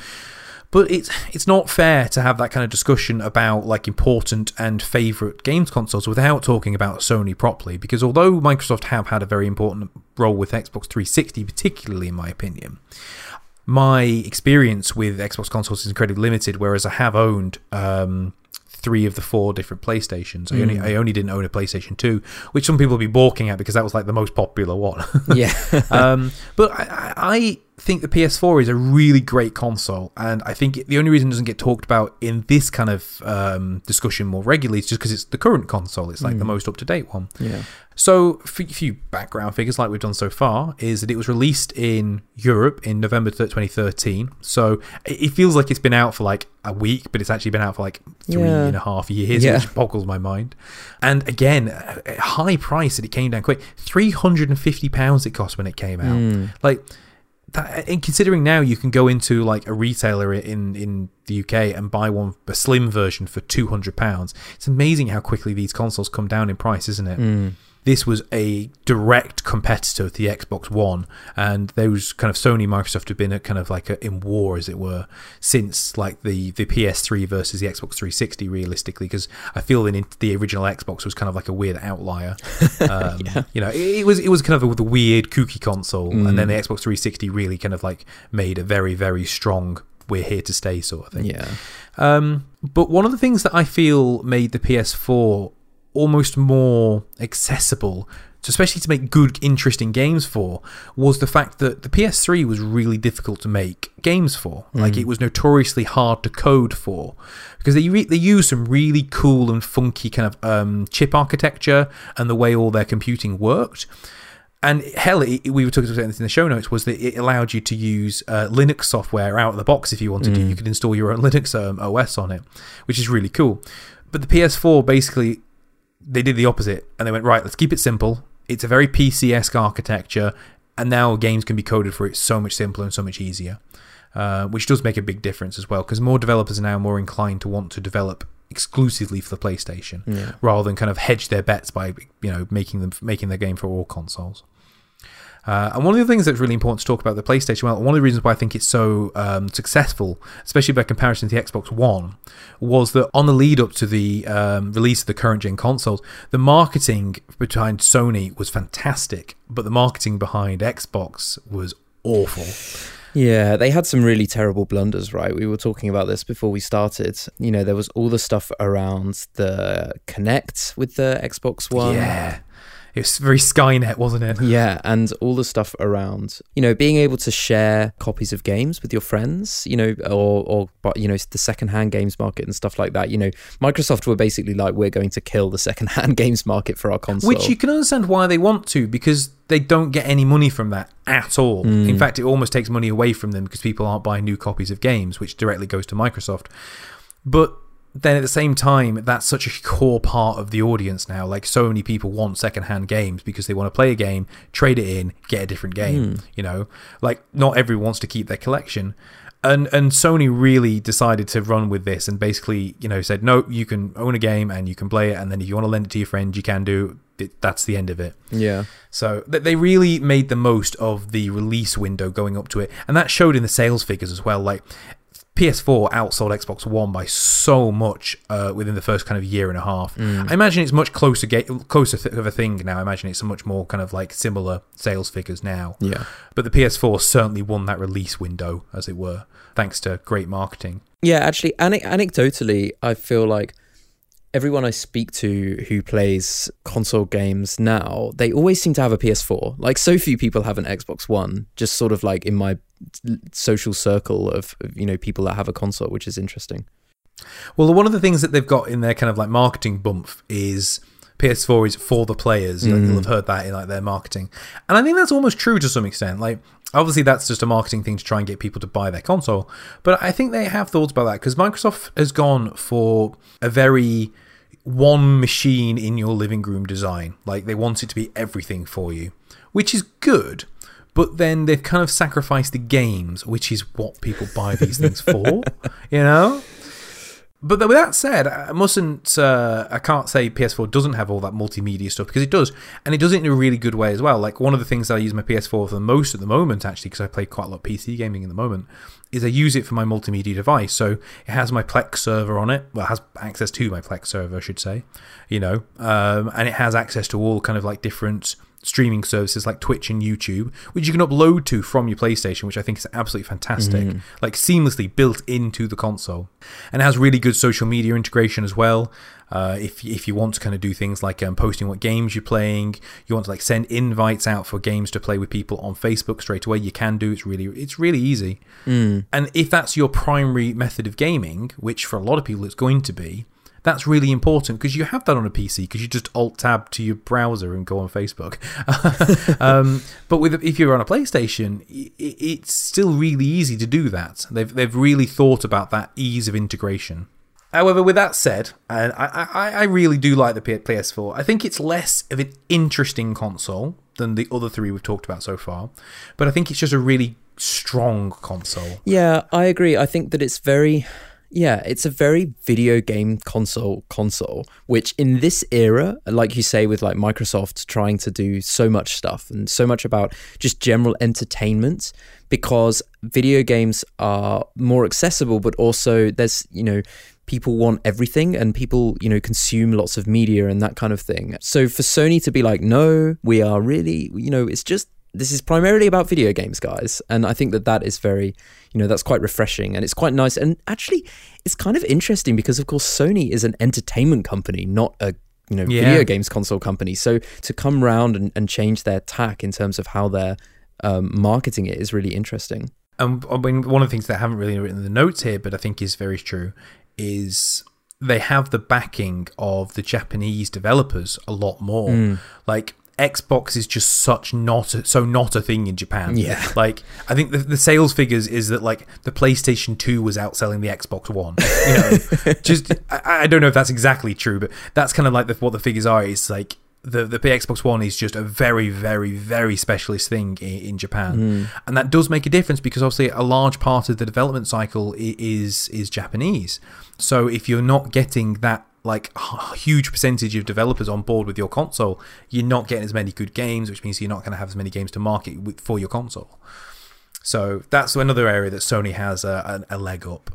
But it's it's not fair to have that kind of discussion about like important and favorite games consoles without talking about Sony properly. Because although Microsoft have had a very important role with Xbox 360, particularly in my opinion, my experience with Xbox consoles is incredibly limited. Whereas I have owned um, three of the four different PlayStations. I only I only didn't own a PlayStation Two, which some people will be balking at because that was like the most popular one. Yeah. um, but I, I I think the PS4 is a really great console, and I think the only reason it doesn't get talked about in this kind of um, discussion more regularly is just because it's the current console. It's like the most up to date one. yeah. So, a few background figures like we've done so far is that it was released in Europe in November 2013. So, it feels like it's been out for like a week, but it's actually been out for like three Yeah. and a half years, Yeah. which boggles my mind. And again, high price that it came down quick. £350 it cost when it came out. Hmm. Like, that, and considering now you can go into like a retailer in in the UK and buy one a slim version for 200 pounds it's amazing how quickly these consoles come down in price isn't it Hmm. This was a direct competitor to the Xbox One and those kind of Sony Microsoft have been a kind of like a, in war as it were since like the the PS3 versus the Xbox 360 realistically because I feel that in- the original Xbox was kind of like a weird outlier. Um, you know it, it was it was kind of a, the weird kooky console and then the Xbox 360 really kind of like made a very very strong we're here to stay sort of thing. Yeah. um, but one of the things that I feel made the PS4 almost more accessible, to- especially to make good, interesting games for, was the fact that the PS3 was really difficult to make games for. Like it was notoriously hard to code for because they re- they used some really cool and funky kind of um, chip architecture and the way all their computing worked. And hell, it, we were talking about this in the show notes was that it allowed you to use uh, Linux software out of the box if you wanted to. You could install your own Linux um, OS on it, which is really cool. But the PS4 basically they did the opposite and they went right. Let's keep it simple. It's a very PC esque architecture, and now games can be coded for it so much simpler and so much easier, uh, which does make a big difference as well because more developers are now more inclined to want to develop exclusively for the PlayStation Yeah. rather than kind of hedge their bets by you know making them making their game for all consoles. Uh, and one of the things that's really important to talk about the PlayStation, well, one of the reasons why I think it's so um, successful, especially by comparison to the Xbox One, was that on the lead up to the um, release of the current gen consoles, the marketing behind Sony was fantastic, but the marketing behind Xbox was awful. Yeah, they had some really terrible blunders, right? We were talking about this before we started. You know, there was all the stuff around the Kinect with the Xbox One. Yeah, it was very Skynet, wasn't it? Yeah, and all the stuff around, you know, being able to share copies of games with your friends, you know, or, or but, you know, the secondhand games market and stuff like that. You know, Microsoft were basically like, we're going to kill the secondhand games market for our console. Which you can understand why they want to, because they don't get any money from that at all. Mm. In fact, it almost takes money away from them because people aren't buying new copies of games, which directly goes to Microsoft. But then at the same time, that's such a core part of the audience now. Like so many people want secondhand games because they want to play a game, trade it in, get a different game. Hmm. You know, like not everyone wants to keep their collection. And and Sony really decided to run with this and basically, you know, said no, you can own a game and you can play it, and then if you want to lend it to your friend, you can do. It, that's the end of it. yeah. So they really made the most of the release window going up to it, and that showed in the sales figures as well. Like PS4 outsold Xbox One by so much uh, within the first kind of year and a half. I imagine it's much closer, ga- closer th- of a thing now. I imagine it's a much more kind of like similar sales figures now. Yeah. But the PS4 certainly won that release window, as it were, thanks to great marketing. Yeah, actually, ane- anecdotally, I feel like everyone I speak to who plays console games now, they always seem to have a PS4. Like, so few people have an Xbox One, just sort of like in my social circle of, of you know, people that have a console, which is interesting. Well, one of the things that they've got in their kind of like marketing bump is PS4 is for the players. You'll, you'll mm. have heard that in like their marketing, and I think that's almost true to some extent. Like, obviously, that's just a marketing thing to try and get people to buy their console, but I think they have thoughts about that because Microsoft has gone for a very one machine in your living room design. Like, they want it to be everything for you, which is good. But then they've kind of sacrificed the games, which is what people buy these things for, you know? But with that said, I mustn't. Uh, I can't say PS4 doesn't have all that multimedia stuff because it does, and it does it in a really good way as well. Like one of the things that I use my PS4 for the most at the moment, actually, because I play quite a lot of PC gaming at the moment, is I use it for my multimedia device. So it has my Plex server on it. Well, it has access to my Plex server, I should say. You know, um, and it has access to all kind of like different streaming services like Twitch and YouTube, which you can upload to from your PlayStation, which I think is absolutely fantastic. Mm. Like seamlessly built into the console, and it has really good social media integration as well. Uh, if if you want to kind of do things like um, posting what games you're playing, you want to like send invites out for games to play with people on Facebook straight away. You can do it's really it's really easy. Mm. And if that's your primary method of gaming, which for a lot of people it's going to be, that's really important because you have that on a PC because you just alt tab to your browser and go on Facebook. um, but with if you're on a PlayStation, it's still really easy to do that. They've they've really thought about that ease of integration. However, with that said, I, I, I really do like the PS4. I think it's less of an interesting console than the other three we've talked about so far, but I think it's just a really strong console. Yeah, I agree. I think that it's very yeah, it's a very video game console console, which in this era, like you say, with like Microsoft trying to do so much stuff and so much about just general entertainment, because video games are more accessible, but also there's, you know, people want everything and people, you know, consume lots of media and that kind of thing. So for Sony to be like, no, we are really, you know, it's just this is primarily about video games, guys, and I think that that is very, you know, that's quite refreshing and it's quite nice. And actually, it's kind of interesting because, of course, Sony is an entertainment company, not a you know yeah. video games console company. So to come round and, and change their tack in terms of how they're um, marketing it is really interesting. And I mean, one of the things that I haven't really written in the notes here, but I think is very true, is they have the backing of the Japanese developers a lot more. Mm. Like Xbox is just such not a, so not a thing in Japan. Yeah, like I think the, the sales figures is that like the PlayStation Two was outselling the Xbox One. You know, just I, I, don't know if that's exactly true, but that's kind of like the, what the figures are. It's like the the Xbox One is just a very very very specialist thing in, in Japan, mm. and that does make a difference because obviously a large part of the development cycle is is Japanese. So if you're not getting that like a huge percentage of developers on board with your console, you're not getting as many good games, which means you're not going to have as many games to market with, for your console. So that's another area that Sony has a, a, a leg up.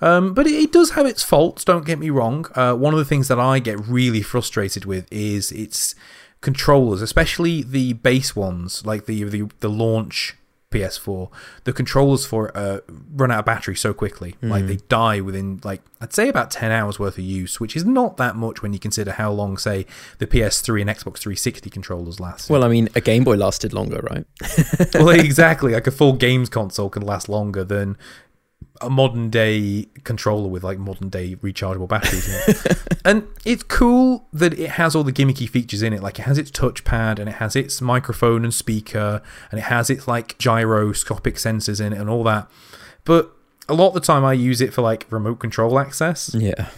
Um, but it, it, does have its faults, don't get me wrong. Uh, one of the things that I get really frustrated with is its controllers, especially the base ones, like the, the, the launch PS4, the controllers for it uh, run out of battery so quickly. Mm. Like they die within like I'd say about 10 hours worth of use, which is not that much when you consider how long say the PS3 and Xbox 360 controllers last. Well, I mean, a Game Boy lasted longer, right? well, exactly. Like a full games console can last longer than a modern day controller with like modern day rechargeable batteries. and it's cool that it has all the gimmicky features in it. Like it has its touchpad and it has its microphone and speaker and it has its like gyroscopic sensors in it and all that. But a lot of the time I use it for like remote control access. Yeah.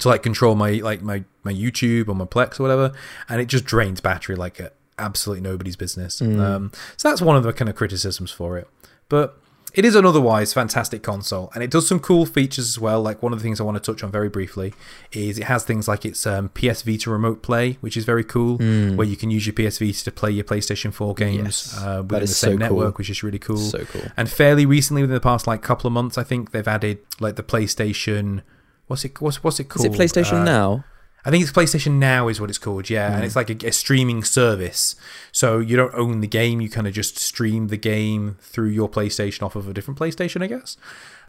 To like control my like my my YouTube or my Plex or whatever, and it just drains battery like absolutely nobody's business. Mm. Um, so that's one of the kind of criticisms for it. But it is an otherwise fantastic console, and it does some cool features as well. Like one of the things I want to touch on very briefly is it has things like its um, PS Vita remote play, which is very cool, mm. where you can use your PS Vita to play your PlayStation 4 games yes. uh, within the same so network, cool. which is really cool. So cool. And fairly recently, within the past like couple of months, I think they've added like the PlayStation. What's it? What's what's it called? Is it PlayStation uh, Now? I think it's PlayStation Now is what it's called, yeah, Mm. and it's like a, a streaming service. So you don't own the game; you kind of just stream the game through your PlayStation off of a different PlayStation, I guess.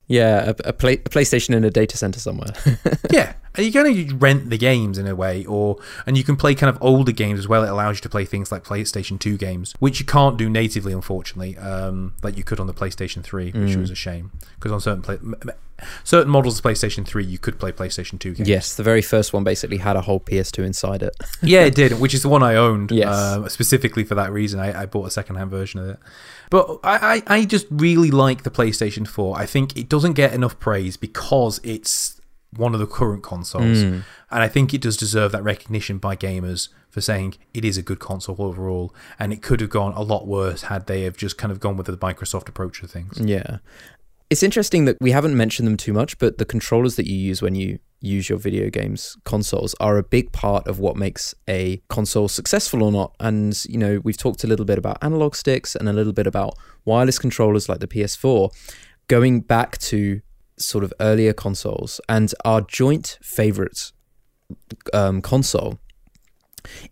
Yeah, a, a, play, a PlayStation in a data center somewhere. yeah, and you kind of rent the games in a way, or and you can play kind of older games as well. It allows you to play things like PlayStation Two games, which you can't do natively, unfortunately, um, like you could on the PlayStation Three, which Mm. was a shame because on certain play, certain models of PlayStation Three, you could play PlayStation Two games. yes, the very first one basically had a whole PS2 inside it. yeah, it did, which is the one I owned. Yes. uh, specifically for that reason, I, I bought a second-hand version of it. But I, I, I just really like the PlayStation 4. I think it doesn't get enough praise because it's one of the current consoles, Mm. and I think it does deserve that recognition by gamers for saying it is a good console overall. And it could have gone a lot worse had they have just kind of gone with the Microsoft approach to things. Yeah. It's interesting that we haven't mentioned them too much, but the controllers that you use when you use your video games consoles are a big part of what makes a console successful or not. And, you know, we've talked a little bit about analog sticks and a little bit about wireless controllers like the PS4. Going back to sort of earlier consoles and our joint favorite um, console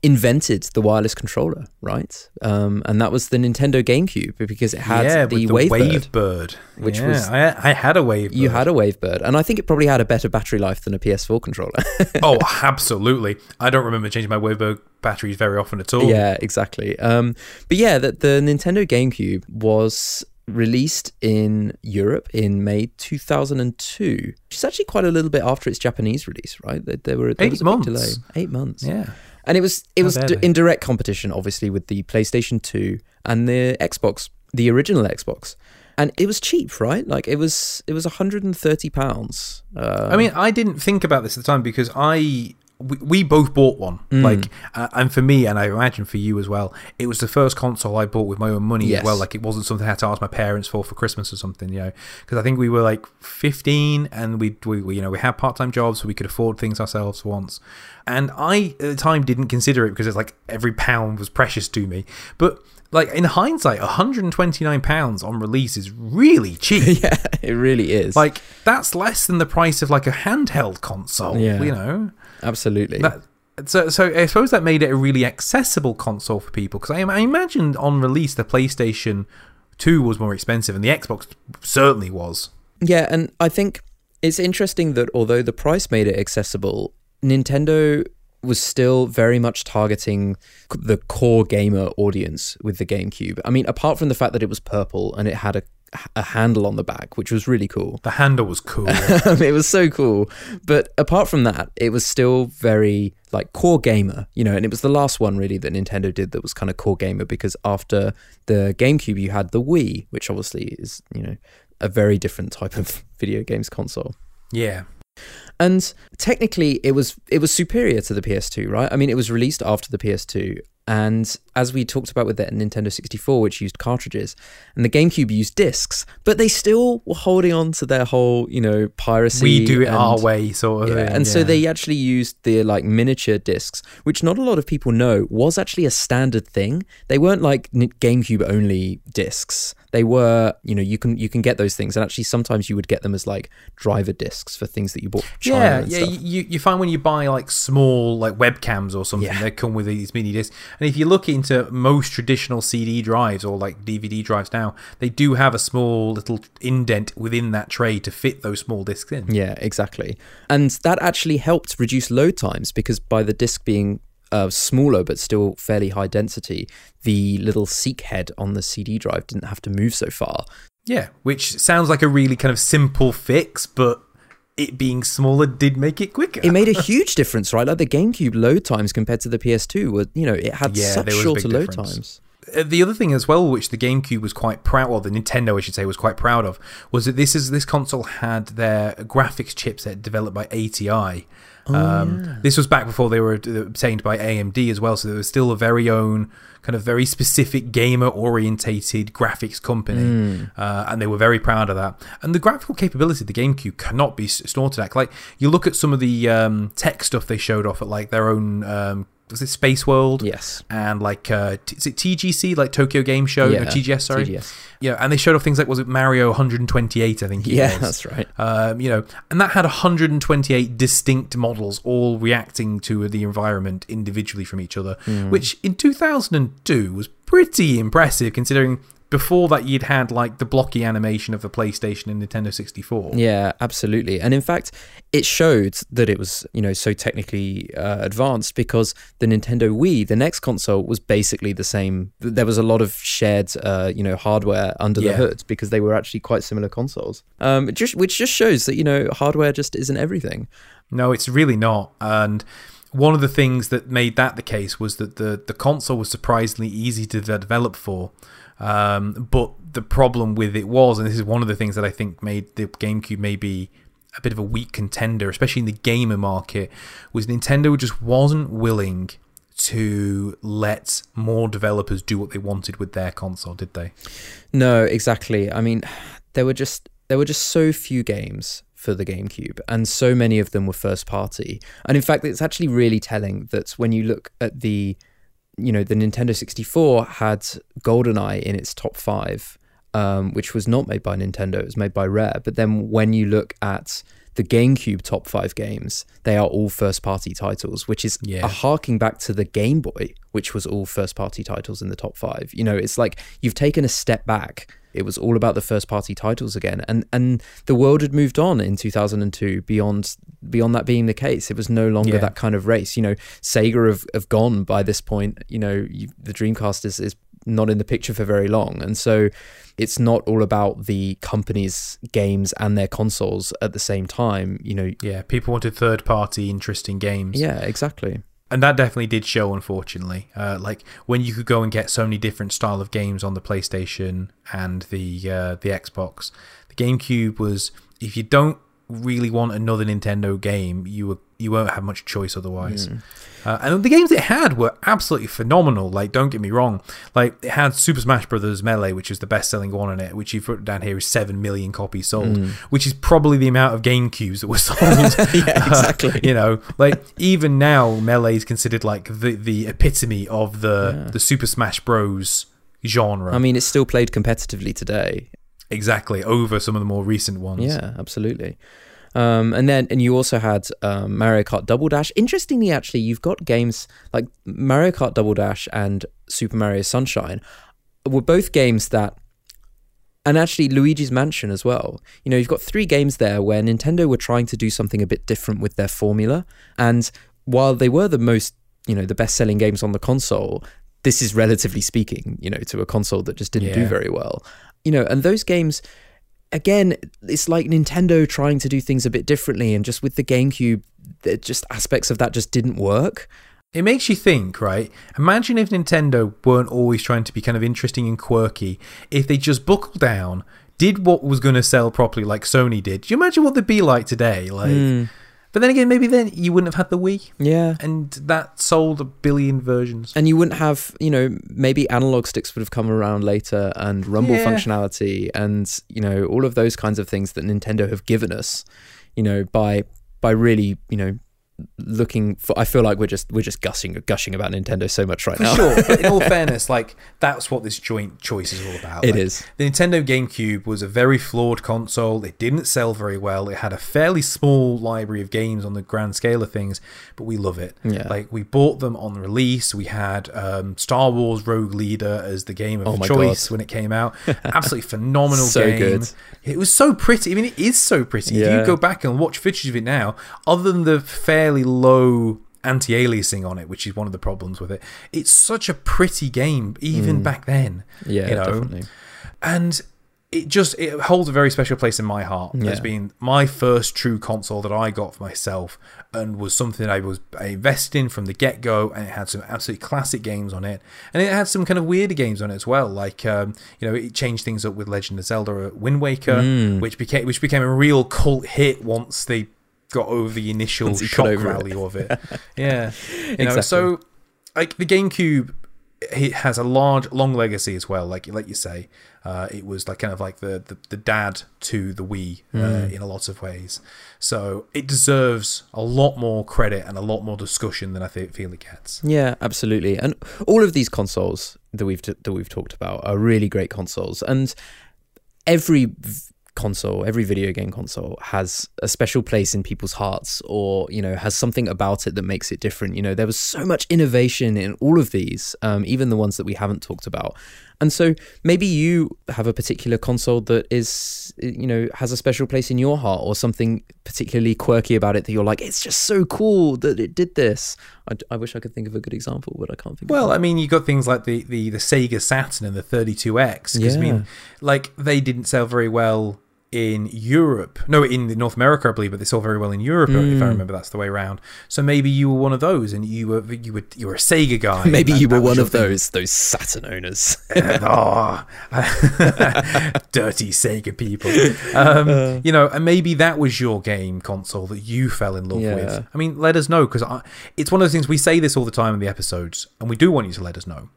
invented the wireless controller, right? Um, and that was the Nintendo GameCube because it had yeah, the, the Wavebird. Wavebird, which Yeah, was- I, I had a Wavebird. You had a Wavebird, and I think it probably had a better battery life than a PS4 controller. oh, absolutely. I don't remember changing my Wavebird batteries very often at all. yeah, exactly. Um, but yeah, the, the Nintendo GameCube was released in Europe in May 2002, It's actually quite a little bit after its Japanese release, right? There, there were there Eight was a big months. delay. Eight months. yeah. And it was it was d- in direct competition, obviously, with the PlayStation Two and the Xbox, the original Xbox, and it was cheap, right? Like it was it was 130 pounds. Uh, I mean, I didn't think about this at the time because I we, we both bought one. Mm. Like, uh, and for me, and I imagine for you as well, it was the first console I bought with my own money Yes. as well. Like, it wasn't something I had to ask my parents for for Christmas or something, you know. Because I think we were like 15 and we, we, we you know we had part time jobs, so we could afford things ourselves once. And I at the time didn't consider it because it's like every pound was precious to me, but. Like in hindsight, 129 pounds on release is really cheap. yeah, it really is. Like that's less than the price of like a handheld console. Yeah. You know. Absolutely. That, so, so I suppose that made it a really accessible console for people because I, I imagined on release the PlayStation Two was more expensive and the Xbox certainly was. Yeah, and I think it's interesting that although the price made it accessible, Nintendo was still very much targeting the core gamer audience with the GameCube. I mean, apart from the fact that it was purple and it had a a handle on the back, which was really cool. The handle was cool. it was so cool. But apart from that, it was still very like core gamer, you know, and it was the last one really that Nintendo did that was kind of core gamer because after the GameCube you had the Wii, which obviously is, you know, a very different type of video games console. yeah. And technically it was it was superior to the PS2, right? I mean, it was released after the PS2 and as we talked about with the Nintendo 64 which used cartridges and the GameCube used discs, but they still were holding on to their whole, you know, piracy We do it and- our way, sort of. yeah, thing, and so they actually used the like miniature discs, which not a lot of people know was actually a standard thing. They weren't like GameCube only discs. They were, you know, you can you can get those things, and actually sometimes you would get them as like driver discs for things that you bought. Yeah, yeah. stuff. You, you find when you buy like small like webcams or something, Yeah. they come with these mini discs. And if you look into most traditional CD drives or like DVD drives now, they do have a small little indent within that tray to fit those small discs in. Yeah, exactly. And that actually helped reduce load times because by the disc being uh, smaller but still fairly high density, the little seek head on the CD drive didn't have to move so far. Yeah, which sounds like a really kind of simple fix, but it being smaller did make it quicker. It made a huge difference, right? Like the GameCube load times compared to the PS2 were, you know, it had Yeah, such there was a shorter load times. Uh, the other thing as well, which the GameCube was quite proud, or the Nintendo, I should say, was quite proud of, was that this is this console had their graphics chipset developed by ATI. um, This was back before they were obtained by AMD as well, so there was still a very own kind of very specific gamer orientated graphics company, uh, and they were very proud of that. And the graphical capability of the GameCube cannot be snorted at. Like you look at some of the um, tech stuff they showed off at like their own. Um, was it Space World? Yes. and like uh, t- is it TGC like Tokyo Game Show Yeah, no, TGS sorry TGS. yeah and they showed off things like was it Mario 128 I think it Yeah, was. that's right. um, you know and that had 128 distinct models all reacting to the environment individually from each other Hmm. which in 2002 was pretty impressive considering before that you'd had like the blocky animation of the PlayStation and Nintendo 64 Yeah, absolutely. And in fact, it showed that it was, you know, so technically uh, advanced because the Nintendo Wii, the next console, was basically the same. There was a lot of shared, uh, you know, hardware under the hood because they were actually quite similar consoles. Um, just which just shows that you know hardware just isn't everything. No, it's really not. And one of the things that made that the case was that the, the console was surprisingly easy to develop for. Um, but the problem with it was, and this is one of the things that I think made the GameCube maybe a bit of a weak contender, especially in the gamer market, was Nintendo just wasn't willing to let more developers do what they wanted with their console, did they? No, exactly. I mean, there were just there were just so few games for the GameCube, and so many of them were first party. And in fact, it's actually really telling that when you look at the, you know, the Nintendo 64 had GoldenEye in its top five, um, which was not made by Nintendo, it was made by Rare. But then when you look at the GameCube top five games, they are all first party titles, which is Yeah. a harking back to the Game Boy, which was all first party titles in the top five. You know, it's like you've taken a step back. It was all about the first party titles again, and and the world had moved on in 2002 beyond beyond that being the case. It was no longer Yeah. that kind of race. You know, Sega have, have gone by this point. You know, you, the Dreamcast is is not in the picture for very long, and so it's not all about the company's games and their consoles at the same time. You know, Yeah, people wanted third party interesting games. yeah, exactly. And that definitely did show unfortunately. Uh, like when you could go and get so many different style of games on the playstation and the uh, the xbox the gamecube was if you don't really want another nintendo game you were you won't have much choice otherwise uh, and the games it had were absolutely phenomenal like don't get me wrong like it had super smash brothers melee which is the best selling one on it which you've put down here is 7 million copies sold which is probably the amount of gamecubes that were sold Yeah, exactly. you know, like even now, Melee is considered like the the epitome of the Yeah. the Super Smash Bros. genre. I mean, it's still played competitively today. Exactly over some of the more recent ones. Yeah, absolutely. Um, and then, and you also had um, Mario Kart Double Dash. Interestingly, actually, you've got games like Mario Kart Double Dash and Super Mario Sunshine were both games that, and actually Luigi's Mansion as well. You know, you've got three games there where Nintendo were trying to do something a bit different with their formula. And while they were the most, you know, the best selling games on the console, this is relatively speaking, you know, to a console that just didn't do very well. You know, and those games again, it's like Nintendo trying to do things a bit differently, and just with the GameCube, just aspects of that just didn't work. It makes you think, right? Imagine if Nintendo weren't always trying to be kind of interesting and quirky. If they just buckled down, did what was going to sell properly, like Sony did. Do you imagine what they'd be like today? Like, Hmm. But then again, maybe then you wouldn't have had the Wii, Yeah. and that sold a billion versions. And you wouldn't have, you know, maybe analog sticks would have come around later and rumble Yeah. functionality and, you know, all of those kinds of things that Nintendo have given us, you know, by by really, you know, looking for I feel like we're just we're just gushing gushing about Nintendo so much right For now. sure, but in all fairness, like that's what this joint choice is all about. It Like, is. The Nintendo GameCube was a very flawed console. It didn't sell very well. It had a fairly small library of games on the grand scale of things, but we love it. Yeah. Like we bought them on release. We had um, Star Wars Rogue Leader as the game of Oh choice God. when it came out. Absolutely phenomenal So game. good. It was so pretty. I mean, it is so pretty. If you go back and watch footage of it now, other than the fairly low anti-aliasing on it, which is one of the problems with it, it's such a pretty game even back then. Mm. Yeah, you know? definitely. and it just it holds a very special place in my heart Yeah. as being my first true console that I got for myself and was something I was invested in from the get go and it had some absolutely classic games on it and it had some kind of weirder games on it as well like um, you know it changed things up with Legend of Zelda uh, Wind Waker Mm. which became which became a real cult hit once they got over the initial Once you got shock value of it. Yeah. You know Exactly. so like the GameCube it has a large long legacy as well like like you say. Uh, it was like kind of like the the, the dad to the Wii uh, Hmm. in a lot of ways. So it deserves a lot more credit and a lot more discussion than I think feel it gets. Yeah, absolutely. And all of these consoles that we've that we've talked about are really great consoles, and every v- console, every video game console has a special place in people's hearts, or you know, has something about it that makes it different. You know, there was so much innovation in all of these, um, even the ones that we haven't talked about. And so maybe you have a particular console that is, you know, has a special place in your heart or something particularly quirky about it that you're like, it's just so cool that it did this. I, I wish I could think of a good example, but I can't think Well, I mean, you got things like the, the, the Sega Saturn and the 32X. Because, I mean, like, they didn't sell very well in Europe. No, in North America, I believe, but they sold very well in Europe, if Hmm. I remember that's the way around. So maybe you were one of those and you were you were, you were a Sega guy. Maybe and you were one of thing. those those Saturn owners. oh, dirty Sega people. Um, you know, and maybe that was your game console that you fell in love Yeah. with. I mean, let us know because it's one of those things we say this all the time in the episodes, and we do want you to let us know.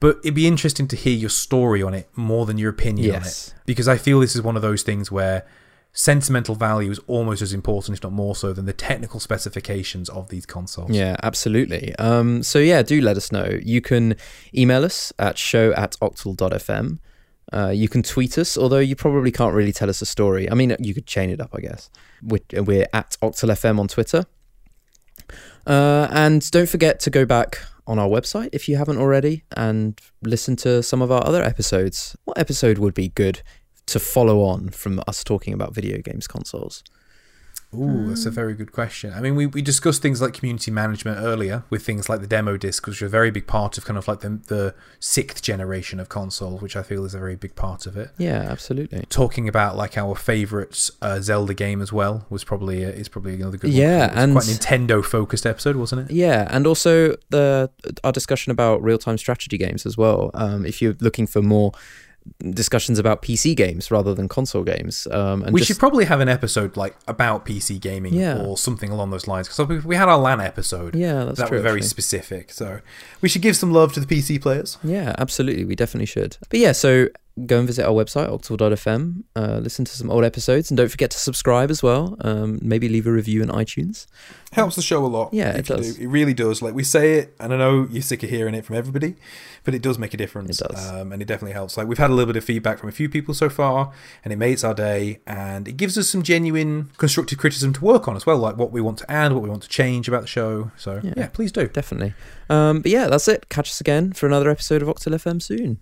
But it'd be interesting to hear your story on it more than your opinion on it. Because I feel this is one of those things where sentimental value is almost as important, if not more so, than the technical specifications of these consoles. Yeah, absolutely. Um, so yeah, do let us know. You can email us at show at octal.fm. Uh, you can tweet us, although you probably can't really tell us a story. I mean, you could chain it up, I guess. We're, we're at octalfm on Twitter. Uh, and don't forget to go back on our website if you haven't already and listen to some of our other episodes. What episode would be good to follow on from us talking about video games consoles? Ooh, that's a very good question. I mean, we, we discussed things like community management earlier with things like the demo disc, which are a very big part of kind of like the, the sixth generation of console, which I feel is a very big part of it. Yeah, absolutely. Talking about like our favourite uh, Zelda game as well was probably uh, is probably another good Yeah, and- quite Nintendo focused episode, wasn't it? Yeah, and also the our discussion about real time strategy games as well. Um, if you're looking for more discussions about PC games rather than console games, um, and we just, should probably have an episode like about PC gaming Yeah. or something along those lines. Because we, had our LAN episode yeah, that's that true. were very actually. specific. So we should give some love to the PC players. Yeah, absolutely. We definitely should. But yeah, so go and visit our website, octal.fm, uh, listen to some old episodes, and don't forget to subscribe as well. Um, maybe leave a review in iTunes. helps the show a lot. Yeah, it does. do. It really does. Like we say it, and I know you're sick of hearing it from everybody, but it does make a difference. It does. um, and it definitely helps. Like we've had a little bit of feedback from a few people so far, and it makes our day, and it gives us some genuine constructive criticism to work on as well, like what we want to add, what we want to change about the show. So Yeah. yeah, please do. Definitely. Um, but yeah, that's it. Catch us again for another episode of Octal FM soon.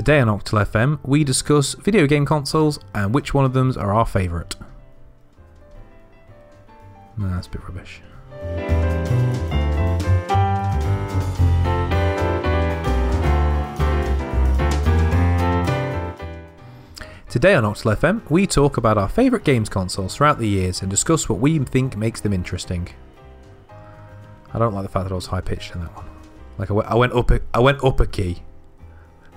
Today on Octal FM, we discuss video game consoles and which one of them are our favourite. Nah, that's a bit rubbish. Today on Octal FM, we talk about our favourite games consoles throughout the years and discuss what we think makes them interesting. I don't like the fact that I was high pitched in that one. Like I went, up, a, I went up a key.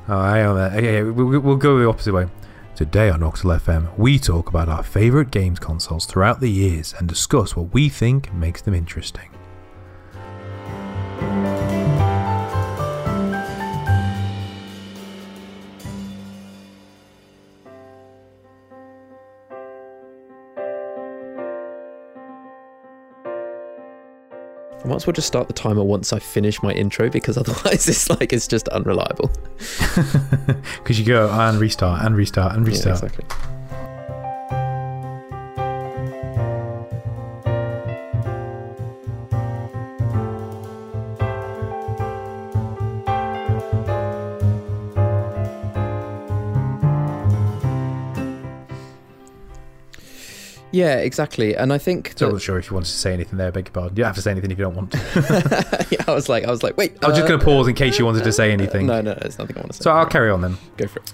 Oh, on there. Okay, we- we- we'll go the opposite way. Today on Octal FM, we talk about our favourite games consoles throughout the years and discuss what we think makes them interesting. Might as well just start the timer once I finish my intro because otherwise it's like it's just unreliable. Because you go oh, and restart and restart and Yeah, restart. exactly. Yeah, exactly. And I think So I that- wasn't sure if you wanted to say anything there. Beg your pardon. You don't have to say anything if you don't want to. yeah, I was like, I was like, wait. I was just uh, going to pause in case you wanted to say anything. No, no, there's nothing I want to say. So I'll carry on then. Go for it.